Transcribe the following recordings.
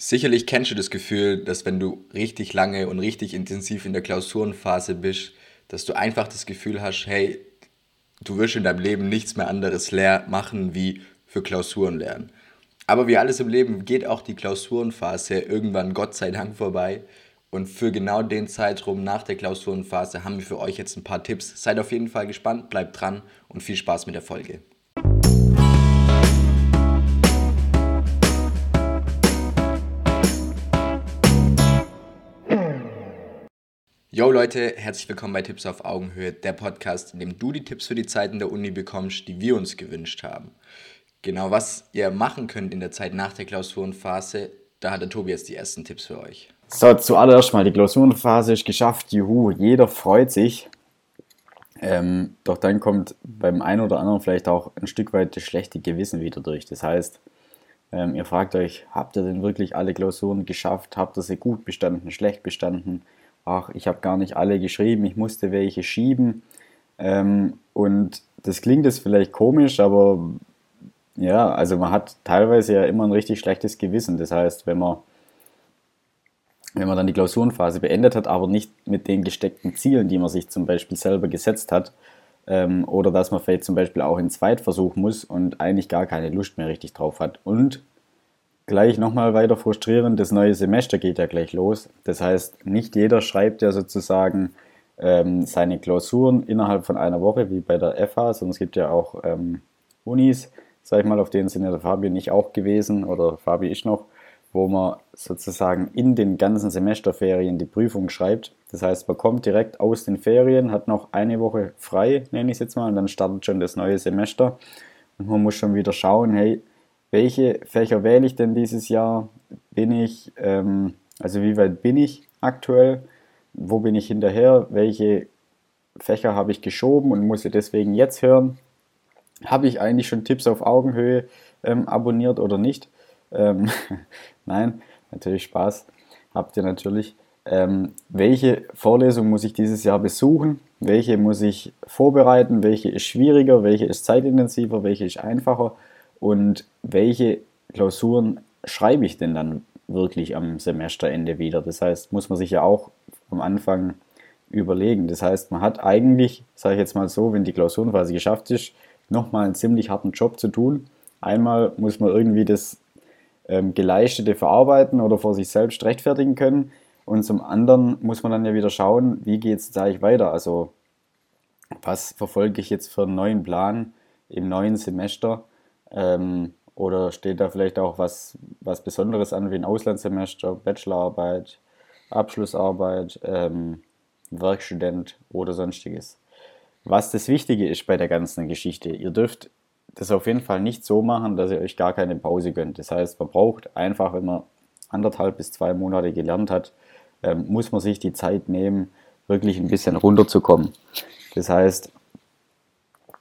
Sicherlich kennst du das Gefühl, dass wenn du richtig lange und richtig intensiv in der Klausurenphase bist, dass du einfach das Gefühl hast, hey, du wirst in deinem Leben nichts mehr anderes leer machen wie für Klausuren lernen. Aber wie alles im Leben geht auch die Klausurenphase irgendwann Gott sei Dank vorbei. Und für genau den Zeitraum nach der Klausurenphase haben wir für euch jetzt ein paar Tipps. Seid auf jeden Fall gespannt, bleibt dran und viel Spaß mit der Folge. Yo Leute, herzlich willkommen bei Tipps auf Augenhöhe, der Podcast, in dem du die Tipps für die Zeiten der Uni bekommst, die wir uns gewünscht haben. Genau, was ihr machen könnt in der Zeit nach der Klausurenphase, da hat der Tobi jetzt die ersten Tipps für euch. So, zuallererst mal, die Klausurenphase ist geschafft, juhu, jeder freut sich. Ähm, doch dann kommt beim einen oder anderen vielleicht auch ein Stück weit das schlechte Gewissen wieder durch. Das heißt, ähm, ihr fragt euch, habt ihr denn wirklich alle Klausuren geschafft? Habt ihr sie gut bestanden, schlecht bestanden? Ach, ich habe gar nicht alle geschrieben, ich musste welche schieben. Ähm, und das klingt jetzt vielleicht komisch, aber ja, also man hat teilweise ja immer ein richtig schlechtes Gewissen. Das heißt, wenn man, wenn man dann die Klausurenphase beendet hat, aber nicht mit den gesteckten Zielen, die man sich zum Beispiel selber gesetzt hat, ähm, oder dass man vielleicht zum Beispiel auch in Zweitversuch muss und eigentlich gar keine Lust mehr richtig drauf hat. Und gleich nochmal weiter frustrierend, das neue Semester geht ja gleich los. Das heißt, nicht jeder schreibt ja sozusagen ähm, seine Klausuren innerhalb von einer Woche, wie bei der FH, sondern es gibt ja auch ähm, Unis, sag ich mal, auf denen sind ja der Fabi nicht auch gewesen oder Fabi ich noch, wo man sozusagen in den ganzen Semesterferien die Prüfung schreibt. Das heißt, man kommt direkt aus den Ferien, hat noch eine Woche frei, nenne ich es jetzt mal, und dann startet schon das neue Semester. Und man muss schon wieder schauen, hey, welche Fächer wähle ich denn dieses Jahr? Bin ich, ähm, also wie weit bin ich aktuell? Wo bin ich hinterher? Welche Fächer habe ich geschoben und muss ich deswegen jetzt hören? Habe ich eigentlich schon Tipps auf Augenhöhe ähm, abonniert oder nicht? Ähm, Nein, natürlich Spaß. Habt ihr natürlich. Ähm, welche Vorlesung muss ich dieses Jahr besuchen? Welche muss ich vorbereiten? Welche ist schwieriger? Welche ist zeitintensiver? Welche ist einfacher? Und welche Klausuren schreibe ich denn dann wirklich am Semesterende wieder? Das heißt, muss man sich ja auch am Anfang überlegen. Das heißt, man hat eigentlich, sage ich jetzt mal so, wenn die Klausurenphase geschafft ist, nochmal einen ziemlich harten Job zu tun. Einmal muss man irgendwie das ähm, Geleistete verarbeiten oder vor sich selbst rechtfertigen können. Und zum anderen muss man dann ja wieder schauen, wie geht es jetzt eigentlich weiter? Also, was verfolge ich jetzt für einen neuen Plan im neuen Semester? Ähm, oder steht da vielleicht auch was, was Besonderes an, wie ein Auslandssemester, Bachelorarbeit, Abschlussarbeit, ähm, Werkstudent oder sonstiges? Was das Wichtige ist bei der ganzen Geschichte, ihr dürft das auf jeden Fall nicht so machen, dass ihr euch gar keine Pause gönnt. Das heißt, man braucht einfach, wenn man anderthalb bis zwei Monate gelernt hat, ähm, muss man sich die Zeit nehmen, wirklich ein bisschen runterzukommen. Das heißt,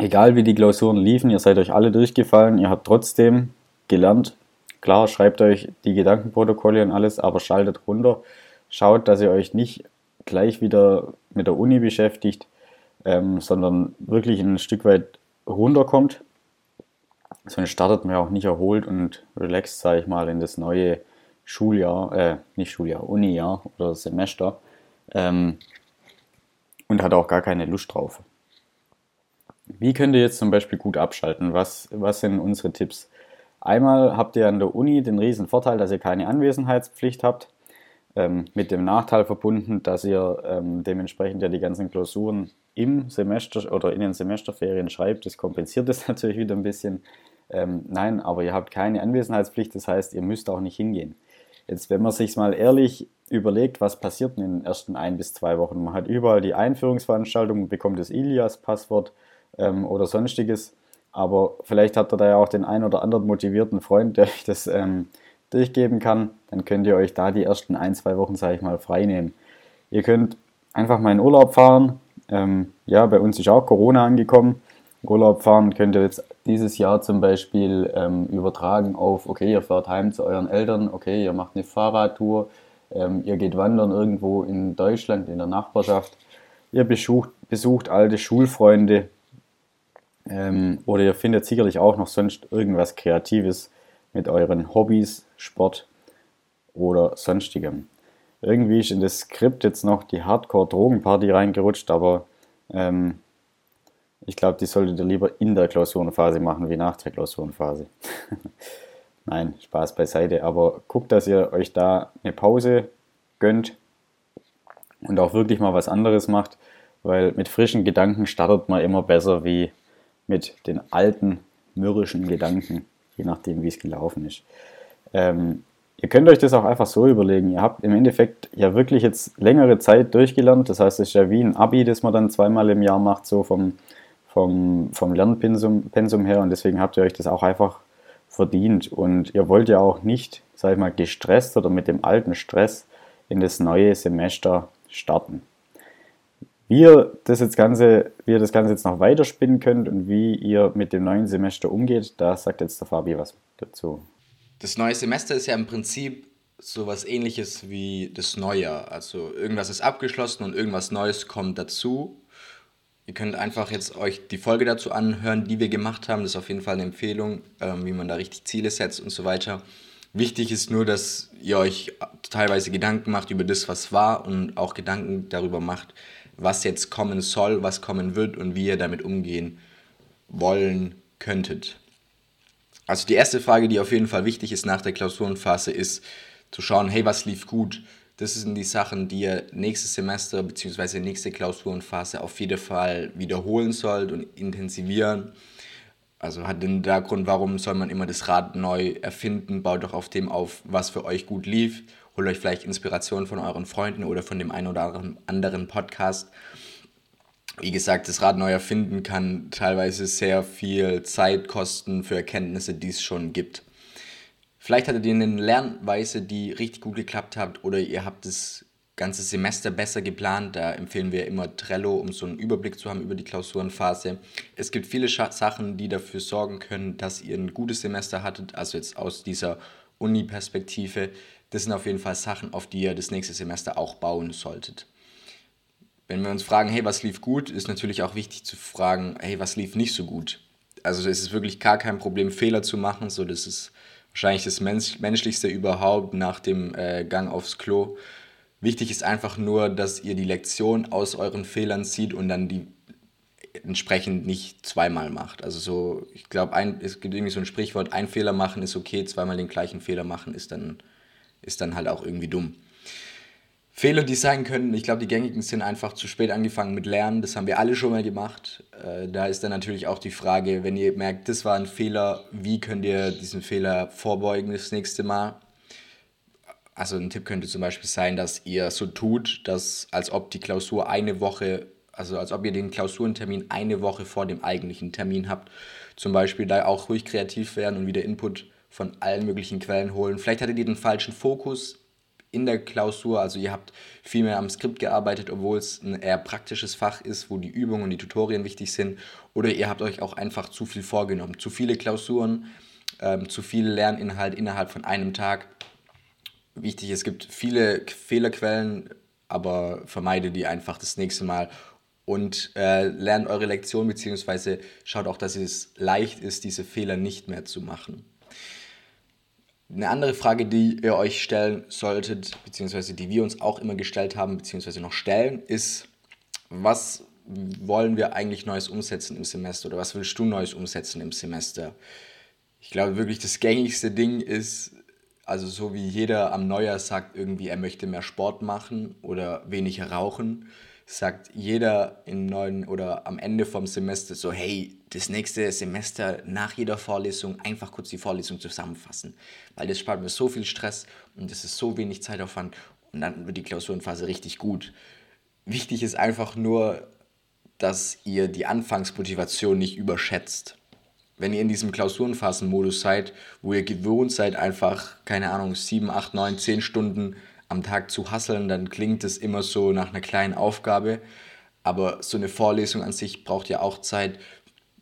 egal wie die Klausuren liefen, ihr seid euch alle durchgefallen, ihr habt trotzdem gelernt. Klar, schreibt euch die Gedankenprotokolle und alles, aber schaltet runter. Schaut, dass ihr euch nicht gleich wieder mit der Uni beschäftigt, ähm, sondern wirklich ein Stück weit runterkommt. Sonst startet man ja auch nicht erholt und relaxed, sage ich mal, in das neue Schuljahr, äh, nicht Schuljahr, Unijahr oder Semester ähm, und hat auch gar keine Lust drauf. Wie könnt ihr jetzt zum Beispiel gut abschalten? Was, was sind unsere Tipps? Einmal habt ihr an der Uni den riesen Vorteil, dass ihr keine Anwesenheitspflicht habt. Ähm, mit dem Nachteil verbunden, dass ihr ähm, dementsprechend ja die ganzen Klausuren im Semester oder in den Semesterferien schreibt. Das kompensiert das natürlich wieder ein bisschen. Ähm, nein, aber ihr habt keine Anwesenheitspflicht, das heißt, ihr müsst auch nicht hingehen. Jetzt, wenn man sich mal ehrlich überlegt, was passiert in den ersten ein bis zwei Wochen. Man hat überall die Einführungsveranstaltung, bekommt das Ilias-Passwort, ähm, oder sonstiges. Aber vielleicht habt ihr da ja auch den einen oder anderen motivierten Freund, der euch das ähm, durchgeben kann. Dann könnt ihr euch da die ersten ein, zwei Wochen, sage ich mal, frei nehmen. Ihr könnt einfach mal in Urlaub fahren. Ähm, ja, bei uns ist auch Corona angekommen. Urlaub fahren könnt ihr jetzt dieses Jahr zum Beispiel ähm, übertragen auf, okay, ihr fahrt heim zu euren Eltern, okay, ihr macht eine Fahrradtour, ähm, ihr geht wandern irgendwo in Deutschland, in der Nachbarschaft, ihr besucht, besucht alte Schulfreunde, ähm, oder ihr findet sicherlich auch noch sonst irgendwas Kreatives mit euren Hobbys, Sport oder sonstigem. Irgendwie ist in das Skript jetzt noch die Hardcore-Drogenparty reingerutscht, aber ähm, ich glaube, die solltet ihr lieber in der Klausurenphase machen wie nach der Klausurenphase. Nein, Spaß beiseite. Aber guckt, dass ihr euch da eine Pause gönnt und auch wirklich mal was anderes macht, weil mit frischen Gedanken startet man immer besser wie mit den alten mürrischen Gedanken, je nachdem, wie es gelaufen ist. Ähm, ihr könnt euch das auch einfach so überlegen. Ihr habt im Endeffekt ja wirklich jetzt längere Zeit durchgelernt. Das heißt, es ist ja wie ein Abi, das man dann zweimal im Jahr macht, so vom vom, vom Lernpensum Pensum her und deswegen habt ihr euch das auch einfach verdient. Und ihr wollt ja auch nicht, sag ich mal, gestresst oder mit dem alten Stress in das neue Semester starten. Wie ihr das, jetzt Ganze, wie ihr das Ganze jetzt noch weiterspinnen könnt und wie ihr mit dem neuen Semester umgeht, da sagt jetzt der Fabi was dazu. Das neue Semester ist ja im Prinzip so was ähnliches wie das Neujahr. Also irgendwas ist abgeschlossen und irgendwas Neues kommt dazu. Ihr könnt einfach jetzt euch die Folge dazu anhören, die wir gemacht haben. Das ist auf jeden Fall eine Empfehlung, ähm, wie man da richtig Ziele setzt und so weiter. Wichtig ist nur, dass ihr euch teilweise Gedanken macht über das, was war und auch Gedanken darüber macht, was jetzt kommen soll, was kommen wird und wie ihr damit umgehen wollen könntet. Also die erste Frage, die auf jeden Fall wichtig ist nach der Klausurenphase, ist zu schauen, hey, was lief gut? Das sind die Sachen, die ihr nächstes Semester bzw. nächste Klausurenphase auf jeden Fall wiederholen sollt und intensivieren. Also hat den Grund, warum soll man immer das Rad neu erfinden? Baut doch auf dem auf, was für euch gut lief. Holt euch vielleicht Inspiration von euren Freunden oder von dem einen oder anderen Podcast. Wie gesagt, das Rad neu erfinden kann teilweise sehr viel Zeit kosten für Erkenntnisse, die es schon gibt. Vielleicht hattet ihr eine Lernweise, die richtig gut geklappt hat oder ihr habt das ganze Semester besser geplant. Da empfehlen wir immer Trello, um so einen Überblick zu haben über die Klausurenphase. Es gibt viele Sachen, die dafür sorgen können, dass ihr ein gutes Semester hattet, also jetzt aus dieser Uni-Perspektive. Das sind auf jeden Fall Sachen, auf die ihr das nächste Semester auch bauen solltet. Wenn wir uns fragen, hey, was lief gut, ist natürlich auch wichtig zu fragen, hey, was lief nicht so gut. Also es ist wirklich gar kein Problem, Fehler zu machen, so das ist wahrscheinlich das Mensch Menschlichste überhaupt nach dem äh, Gang aufs Klo. Wichtig ist einfach nur, dass ihr die Lektion aus euren Fehlern zieht und dann die entsprechend nicht zweimal macht. Also so, ich glaube, es gibt irgendwie so ein Sprichwort, ein Fehler machen ist okay, zweimal den gleichen Fehler machen ist dann, ist dann halt auch irgendwie dumm. Fehler, die sein können, ich glaube, die gängigen sind einfach zu spät angefangen mit Lernen. Das haben wir alle schon mal gemacht. Äh, da ist dann natürlich auch die Frage, wenn ihr merkt, das war ein Fehler, wie könnt ihr diesen Fehler vorbeugen das nächste Mal? Also ein Tipp könnte zum Beispiel sein, dass ihr so tut, dass als ob die Klausur eine Woche, also als ob ihr den Klausurentermin eine Woche vor dem eigentlichen Termin habt. Zum Beispiel da auch ruhig kreativ werden und wieder Input von allen möglichen Quellen holen. Vielleicht hattet ihr den falschen Fokus in der Klausur. Also ihr habt viel mehr am Skript gearbeitet, obwohl es ein eher praktisches Fach ist, wo die Übungen und die Tutorien wichtig sind. Oder ihr habt euch auch einfach zu viel vorgenommen. Zu viele Klausuren, ähm, zu viel Lerninhalt innerhalb von einem Tag. Wichtig, es gibt viele Fehlerquellen, aber vermeide die einfach das nächste Mal und äh, lernt eure Lektion, beziehungsweise schaut auch, dass es leicht ist, diese Fehler nicht mehr zu machen. Eine andere Frage, die ihr euch stellen solltet, beziehungsweise die wir uns auch immer gestellt haben, beziehungsweise noch stellen, ist, was wollen wir eigentlich Neues umsetzen im Semester oder was willst du Neues umsetzen im Semester? Ich glaube wirklich, das gängigste Ding ist, also so wie jeder am Neujahr sagt, irgendwie, er möchte mehr Sport machen oder weniger rauchen, sagt jeder im neuen oder am Ende vom Semester so, hey, das nächste Semester nach jeder Vorlesung einfach kurz die Vorlesung zusammenfassen, weil das spart mir so viel Stress und das ist so wenig Zeitaufwand und dann wird die Klausurenphase richtig gut. Wichtig ist einfach nur, dass ihr die Anfangsmotivation nicht überschätzt. Wenn ihr in diesem Klausurenphasenmodus seid, wo ihr gewohnt seid, einfach, keine Ahnung, 7, 8, 9, 10 Stunden am Tag zu hasseln, dann klingt es immer so nach einer kleinen Aufgabe. Aber so eine Vorlesung an sich braucht ja auch Zeit.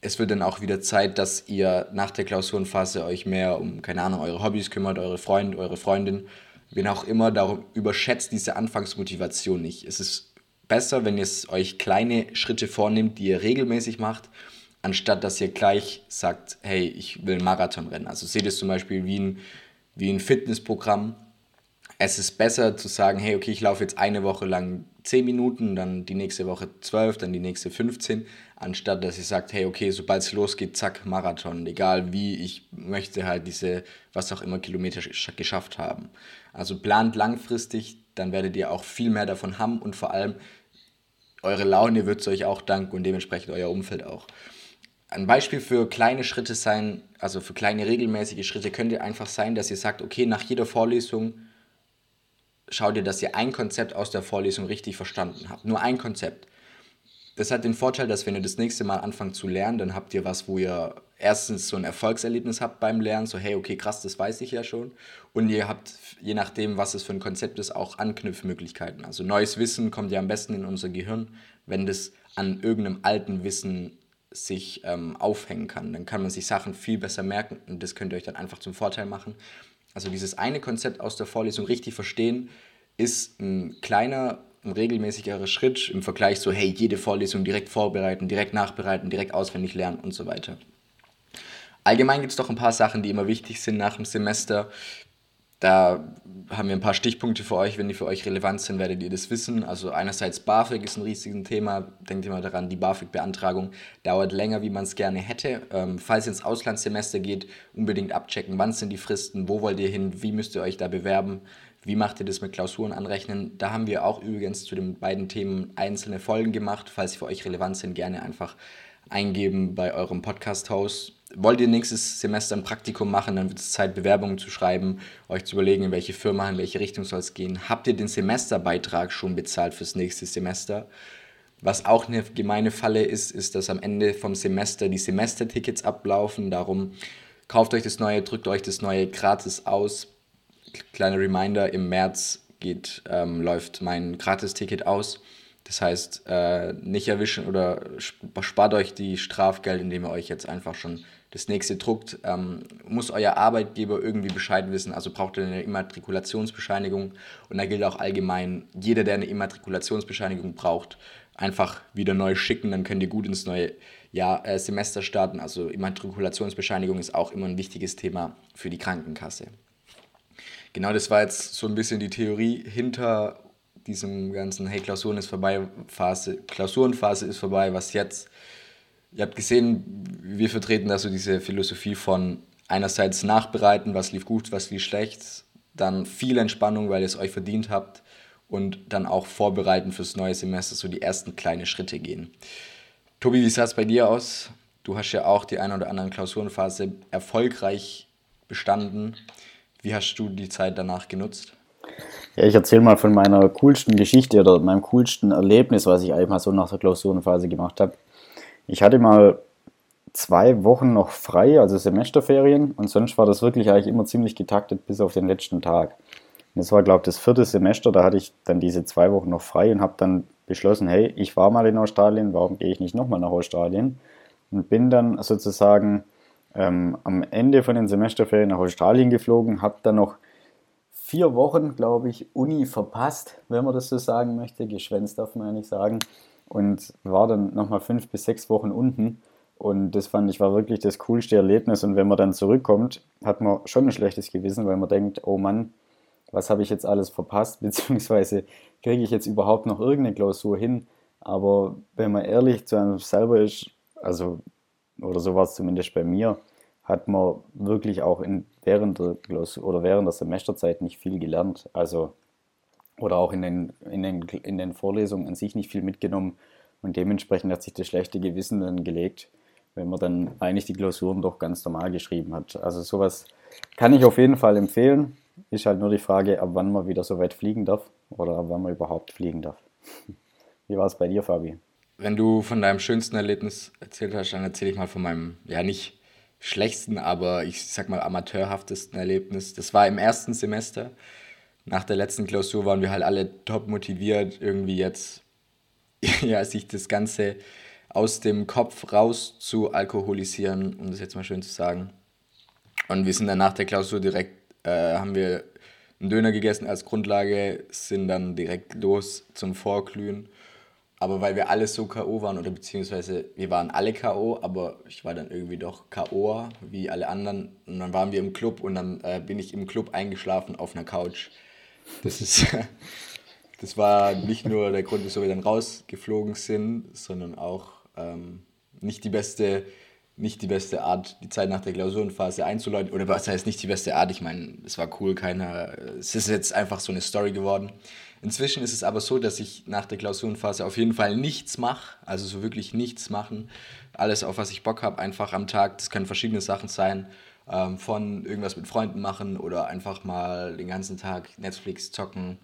Es wird dann auch wieder Zeit, dass ihr nach der Klausurenphase euch mehr um, keine Ahnung, eure Hobbys kümmert, eure Freund, eure Freundin, wen auch immer. Darum überschätzt diese Anfangsmotivation nicht. Es ist besser, wenn ihr euch kleine Schritte vornehmt, die ihr regelmäßig macht, anstatt dass ihr gleich sagt, hey, ich will einen Marathon rennen. Also seht es zum Beispiel wie ein, wie ein Fitnessprogramm es ist besser zu sagen, hey, okay, ich laufe jetzt eine Woche lang 10 Minuten, dann die nächste Woche 12, dann die nächste 15, anstatt dass ihr sagt, hey, okay, sobald es losgeht, zack, Marathon, egal wie, ich möchte halt diese, was auch immer, Kilometer geschafft haben. Also plant langfristig, dann werdet ihr auch viel mehr davon haben und vor allem eure Laune wird es euch auch danken und dementsprechend euer Umfeld auch. Ein Beispiel für kleine Schritte sein, also für kleine regelmäßige Schritte könnte einfach sein, dass ihr sagt, okay, nach jeder Vorlesung schaut ihr, dass ihr ein Konzept aus der Vorlesung richtig verstanden habt. Nur ein Konzept. Das hat den Vorteil, dass wenn ihr das nächste Mal anfangt zu lernen, dann habt ihr was, wo ihr erstens so ein Erfolgserlebnis habt beim Lernen, so hey, okay, krass, das weiß ich ja schon. Und ihr habt, je nachdem, was es für ein Konzept ist, auch Anknüpfmöglichkeiten. Also neues Wissen kommt ja am besten in unser Gehirn, wenn das an irgendeinem alten Wissen sich ähm, aufhängen kann. Dann kann man sich Sachen viel besser merken und das könnt ihr euch dann einfach zum Vorteil machen. Also dieses eine Konzept aus der Vorlesung richtig verstehen, ist ein kleiner, ein regelmäßigerer Schritt im Vergleich so, hey, jede Vorlesung direkt vorbereiten, direkt nachbereiten, direkt auswendig lernen und so weiter. Allgemein gibt es doch ein paar Sachen, die immer wichtig sind nach dem Semester. Da haben wir ein paar Stichpunkte für euch. Wenn die für euch relevant sind, werdet ihr das wissen. Also einerseits BAföG ist ein riesiges Thema. Denkt immer daran, die BAföG-Beantragung dauert länger, wie man es gerne hätte. Ähm, falls ihr ins Auslandssemester geht, unbedingt abchecken, wann sind die Fristen, wo wollt ihr hin, wie müsst ihr euch da bewerben, wie macht ihr das mit Klausuren anrechnen. Da haben wir auch übrigens zu den beiden Themen einzelne Folgen gemacht. Falls sie für euch relevant sind, gerne einfach eingeben bei eurem Podcast-Host wollt ihr nächstes Semester ein Praktikum machen, dann wird es Zeit, Bewerbungen zu schreiben, euch zu überlegen, in welche Firma, in welche Richtung soll es gehen. Habt ihr den Semesterbeitrag schon bezahlt fürs nächste Semester? Was auch eine gemeine Falle ist, ist, dass am Ende vom Semester die Semestertickets ablaufen. Darum kauft euch das neue, drückt euch das neue gratis aus. Kleiner Reminder, im März geht, ähm, läuft mein Gratis-Ticket aus. Das heißt, äh, nicht erwischen oder spart euch die Strafgeld, indem ihr euch jetzt einfach schon das nächste druckt, ähm, muss euer Arbeitgeber irgendwie Bescheid wissen. Also braucht ihr eine Immatrikulationsbescheinigung. Und da gilt auch allgemein, jeder, der eine Immatrikulationsbescheinigung braucht, einfach wieder neu schicken. Dann könnt ihr gut ins neue Jahr, äh, Semester starten. Also Immatrikulationsbescheinigung ist auch immer ein wichtiges Thema für die Krankenkasse. Genau, das war jetzt so ein bisschen die Theorie hinter diesem ganzen Hey, Klausuren ist vorbei, Phase, Klausurenphase ist vorbei, was jetzt? Ihr habt gesehen, wir vertreten da so diese Philosophie von einerseits nachbereiten, was lief gut, was lief schlecht, dann viel Entspannung, weil ihr es euch verdient habt und dann auch vorbereiten fürs neue Semester, so die ersten kleinen Schritte gehen. Tobi, wie sah es bei dir aus? Du hast ja auch die eine oder andere Klausurenphase erfolgreich bestanden. Wie hast du die Zeit danach genutzt? Ja, ich erzähle mal von meiner coolsten Geschichte oder meinem coolsten Erlebnis, was ich einmal so nach der Klausurenphase gemacht habe. Ich hatte mal zwei Wochen noch frei, also Semesterferien, und sonst war das wirklich eigentlich immer ziemlich getaktet bis auf den letzten Tag. Und das war, glaube ich, das vierte Semester, da hatte ich dann diese zwei Wochen noch frei und habe dann beschlossen, hey, ich war mal in Australien, warum gehe ich nicht nochmal nach Australien? Und bin dann sozusagen ähm, am Ende von den Semesterferien nach Australien geflogen, habe dann noch vier Wochen, glaube ich, Uni verpasst, wenn man das so sagen möchte. Geschwänzt darf man nicht sagen und war dann nochmal fünf bis sechs Wochen unten. Und das fand ich war wirklich das coolste Erlebnis. Und wenn man dann zurückkommt, hat man schon ein schlechtes Gewissen, weil man denkt, oh Mann, was habe ich jetzt alles verpasst, beziehungsweise kriege ich jetzt überhaupt noch irgendeine Klausur hin. Aber wenn man ehrlich zu einem selber ist, also, oder so war es zumindest bei mir, hat man wirklich auch in, während der Klausur oder während der Semesterzeit nicht viel gelernt. Also oder auch in den, in, den, in den Vorlesungen an sich nicht viel mitgenommen und dementsprechend hat sich das schlechte Gewissen dann gelegt, wenn man dann eigentlich die Klausuren doch ganz normal geschrieben hat. Also sowas kann ich auf jeden Fall empfehlen. Ist halt nur die Frage, ab wann man wieder so weit fliegen darf oder ab wann man überhaupt fliegen darf. Wie war es bei dir, Fabi? Wenn du von deinem schönsten Erlebnis erzählt hast, dann erzähle ich mal von meinem, ja nicht schlechtesten, aber ich sag mal amateurhaftesten Erlebnis. Das war im ersten Semester nach der letzten Klausur waren wir halt alle top motiviert, irgendwie jetzt ja, sich das Ganze aus dem Kopf raus zu alkoholisieren, um das jetzt mal schön zu sagen. Und wir sind dann nach der Klausur direkt, äh, haben wir einen Döner gegessen als Grundlage, sind dann direkt los zum Vorglühen. Aber weil wir alle so K.O. waren, oder beziehungsweise wir waren alle K.O., aber ich war dann irgendwie doch K.O. wie alle anderen. Und dann waren wir im Club und dann äh, bin ich im Club eingeschlafen auf einer Couch Das ist, das war nicht nur der Grund, wieso wir dann rausgeflogen sind, sondern auch ähm, nicht die beste nicht die beste Art, die Zeit nach der Klausurenphase einzuläuten. Oder was heißt nicht die beste Art? Ich meine, es war cool, keiner. Es ist jetzt einfach so eine Story geworden. Inzwischen ist es aber so, dass ich nach der Klausurenphase auf jeden Fall nichts mache. Also so wirklich nichts machen. Alles, auf was ich Bock habe, einfach am Tag. Das können verschiedene Sachen sein. Ähm, von irgendwas mit Freunden machen oder einfach mal den ganzen Tag Netflix zocken,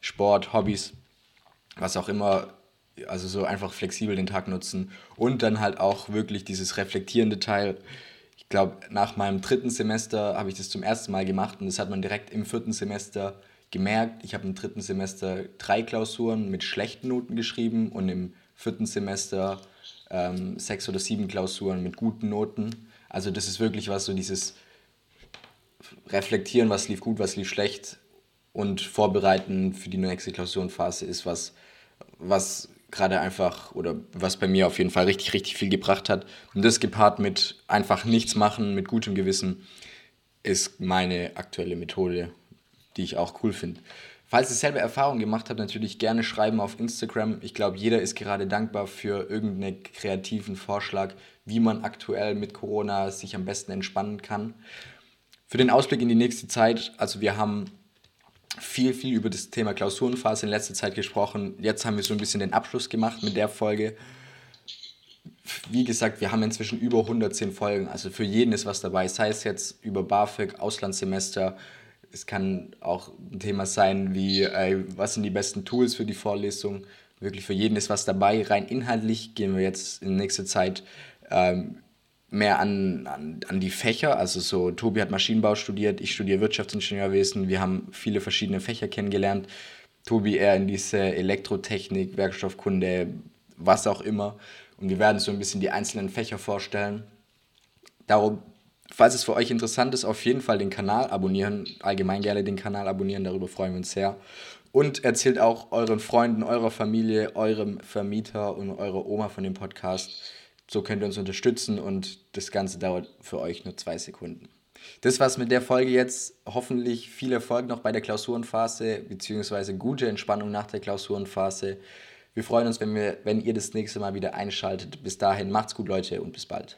Sport, Hobbys, was auch immer also so einfach flexibel den Tag nutzen und dann halt auch wirklich dieses reflektierende Teil. Ich glaube, nach meinem dritten Semester habe ich das zum ersten Mal gemacht und das hat man direkt im vierten Semester gemerkt. Ich habe im dritten Semester drei Klausuren mit schlechten Noten geschrieben und im vierten Semester ähm, sechs oder sieben Klausuren mit guten Noten. Also das ist wirklich was, so dieses Reflektieren, was lief gut, was lief schlecht und Vorbereiten für die nächste Klausurenphase ist was, was gerade einfach oder was bei mir auf jeden Fall richtig, richtig viel gebracht hat. Und das gepaart mit einfach nichts machen, mit gutem Gewissen, ist meine aktuelle Methode, die ich auch cool finde. Falls ihr selber Erfahrungen gemacht habt, natürlich gerne schreiben auf Instagram. Ich glaube, jeder ist gerade dankbar für irgendeinen kreativen Vorschlag, wie man aktuell mit Corona sich am besten entspannen kann. Für den Ausblick in die nächste Zeit, also wir haben viel, viel über das Thema Klausurenphase in letzter Zeit gesprochen. Jetzt haben wir so ein bisschen den Abschluss gemacht mit der Folge. Wie gesagt, wir haben inzwischen über 110 Folgen, also für jeden ist was dabei, sei es jetzt über BAföG, Auslandssemester, es kann auch ein Thema sein wie, ey, was sind die besten Tools für die Vorlesung. Wirklich für jeden ist was dabei. Rein inhaltlich gehen wir jetzt in nächster Zeit ähm, mehr an, an, an die Fächer. Also so, Tobi hat Maschinenbau studiert, ich studiere Wirtschaftsingenieurwesen. Wir haben viele verschiedene Fächer kennengelernt. Tobi eher in diese Elektrotechnik, Werkstoffkunde, was auch immer. Und wir werden so ein bisschen die einzelnen Fächer vorstellen. Darum, falls es für euch interessant ist, auf jeden Fall den Kanal abonnieren. Allgemein gerne den Kanal abonnieren, darüber freuen wir uns sehr. Und erzählt auch euren Freunden, eurer Familie, eurem Vermieter und eurer Oma von dem Podcast so könnt ihr uns unterstützen und das Ganze dauert für euch nur zwei Sekunden. Das war's mit der Folge jetzt. Hoffentlich viel Erfolg noch bei der Klausurenphase, beziehungsweise gute Entspannung nach der Klausurenphase. Wir freuen uns, wenn, wir, wenn ihr das nächste Mal wieder einschaltet. Bis dahin, macht's gut, Leute, und bis bald.